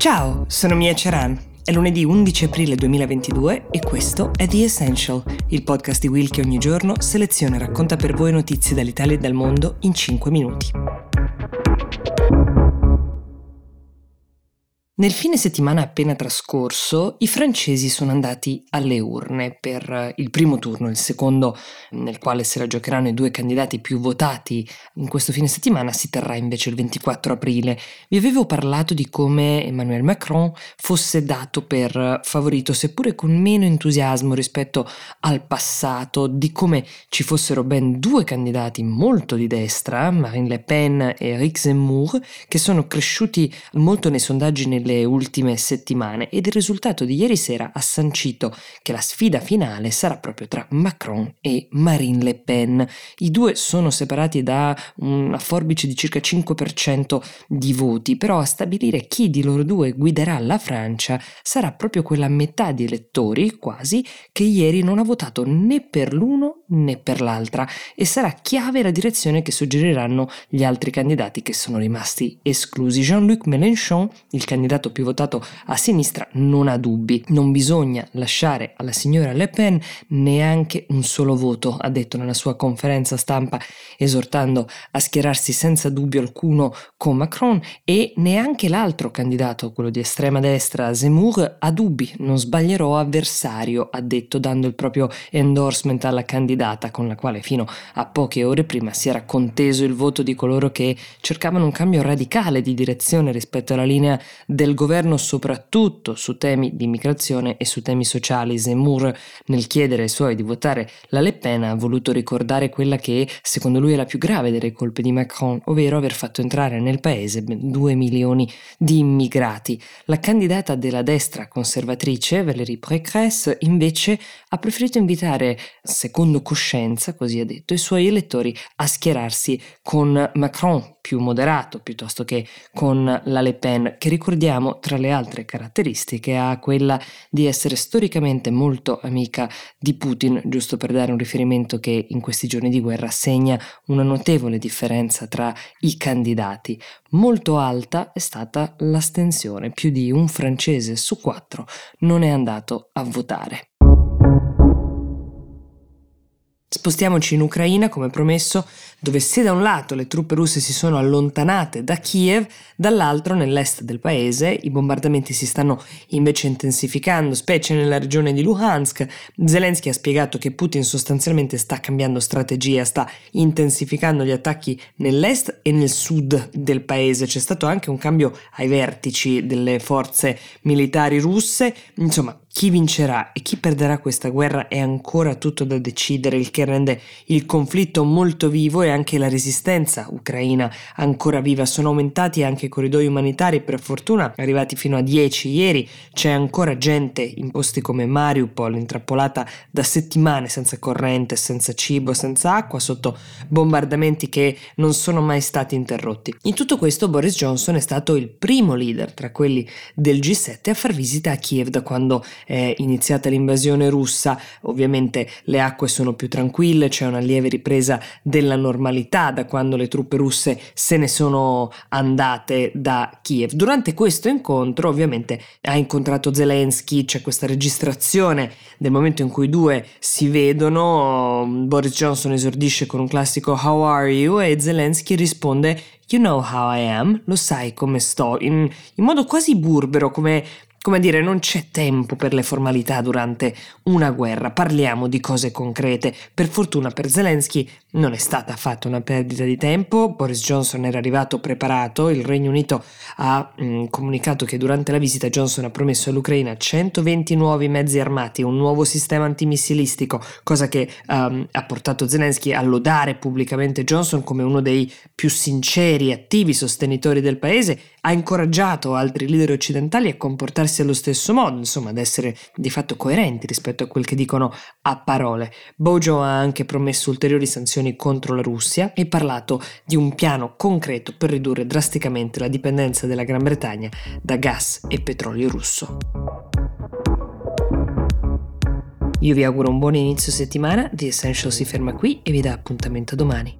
Ciao, sono Mia Ceran. È lunedì 11 aprile 2022 e questo è The Essential, il podcast di Will che ogni giorno seleziona e racconta per voi notizie dall'Italia e dal mondo in 5 minuti. Nel fine settimana appena trascorso i francesi sono andati alle urne per il primo turno, il secondo nel quale se la giocheranno i due candidati più votati in questo fine settimana si terrà invece il 24 aprile. Vi avevo parlato di come Emmanuel Macron fosse dato per favorito, seppure con meno entusiasmo rispetto al passato, di come ci fossero ben due candidati molto di destra, Marine Le Pen e Eric Zemmour, che sono cresciuti molto nei sondaggi nelle nelle ultime settimane ed il risultato di ieri sera ha sancito che la sfida finale sarà proprio tra Macron e Marine Le Pen. I due sono separati da una forbice di circa 5% di voti, però a stabilire chi di loro due guiderà la Francia sarà proprio quella metà di elettori, quasi, che ieri non ha votato né per l'uno né per l'altra e sarà chiave la direzione che suggeriranno gli altri candidati che sono rimasti esclusi. Jean-Luc Mélenchon, il candidato più votato a sinistra non ha dubbi. Non bisogna lasciare alla signora Le Pen neanche un solo voto, ha detto nella sua conferenza stampa, esortando a schierarsi senza dubbio alcuno con Macron e neanche l'altro candidato, quello di estrema destra, Zemmour, ha dubbi, non sbaglierò avversario, ha detto dando il proprio endorsement alla candidata con la quale fino a poche ore prima si era conteso il voto di coloro che cercavano un cambio radicale di direzione rispetto alla linea del governo soprattutto su temi di immigrazione e su temi sociali. Zemmour nel chiedere ai suoi di votare la Le Pen ha voluto ricordare quella che secondo lui è la più grave delle colpe di Macron, ovvero aver fatto entrare nel paese 2 milioni di immigrati. La candidata della destra conservatrice, Valérie Pécresse, invece ha preferito invitare, secondo coscienza, così ha detto, i suoi elettori a schierarsi con Macron più moderato piuttosto che con la Le Pen, che ricordiamo tra le altre caratteristiche ha quella di essere storicamente molto amica di Putin, giusto per dare un riferimento che in questi giorni di guerra segna una notevole differenza tra i candidati. Molto alta è stata l'astensione, più di un francese su quattro non è andato a votare. Spostiamoci in Ucraina, come promesso, dove se da un lato le truppe russe si sono allontanate da Kiev, dall'altro nell'est del paese i bombardamenti si stanno invece intensificando, specie nella regione di Luhansk. Zelensky ha spiegato che Putin sostanzialmente sta cambiando strategia, sta intensificando gli attacchi nell'est e nel sud del paese. C'è stato anche un cambio ai vertici delle forze militari russe. Insomma, chi vincerà e chi perderà questa guerra è ancora tutto da decidere, il che rende il conflitto molto vivo e anche la resistenza ucraina ancora viva. Sono aumentati anche i corridoi umanitari, per fortuna arrivati fino a 10 ieri. C'è ancora gente in posti come Mariupol intrappolata da settimane senza corrente, senza cibo, senza acqua, sotto bombardamenti che non sono mai stati interrotti. In tutto questo Boris Johnson è stato il primo leader tra quelli del G7 a far visita a Kiev da quando è iniziata l'invasione russa, ovviamente le acque sono più tranquille, c'è una lieve ripresa della normalità da quando le truppe russe se ne sono andate da Kiev. Durante questo incontro ovviamente ha incontrato Zelensky, c'è questa registrazione del momento in cui i due si vedono, Boris Johnson esordisce con un classico How are you? e Zelensky risponde You know how I am, lo sai come sto, in, in modo quasi burbero, come come dire, non c'è tempo per le formalità durante una guerra, parliamo di cose concrete. Per fortuna per Zelensky non è stata fatta una perdita di tempo, Boris Johnson era arrivato preparato, il Regno Unito ha mh, mm, comunicato che durante la visita Johnson ha promesso all'Ucraina 120 nuovi mezzi armati, un nuovo sistema antimissilistico, cosa che um, ha portato Zelensky a lodare pubblicamente Johnson come uno dei più sinceri e attivi sostenitori del paese, ha incoraggiato altri leader occidentali a comportarsi comportarsi allo stesso modo, insomma, ad essere di fatto coerenti rispetto a quel che dicono a parole. Bojo ha anche promesso ulteriori sanzioni contro la Russia e parlato di un piano concreto per ridurre drasticamente la dipendenza della Gran Bretagna da gas e petrolio russo. Io vi auguro un buon inizio settimana, The Essential si ferma qui e vi dà appuntamento domani.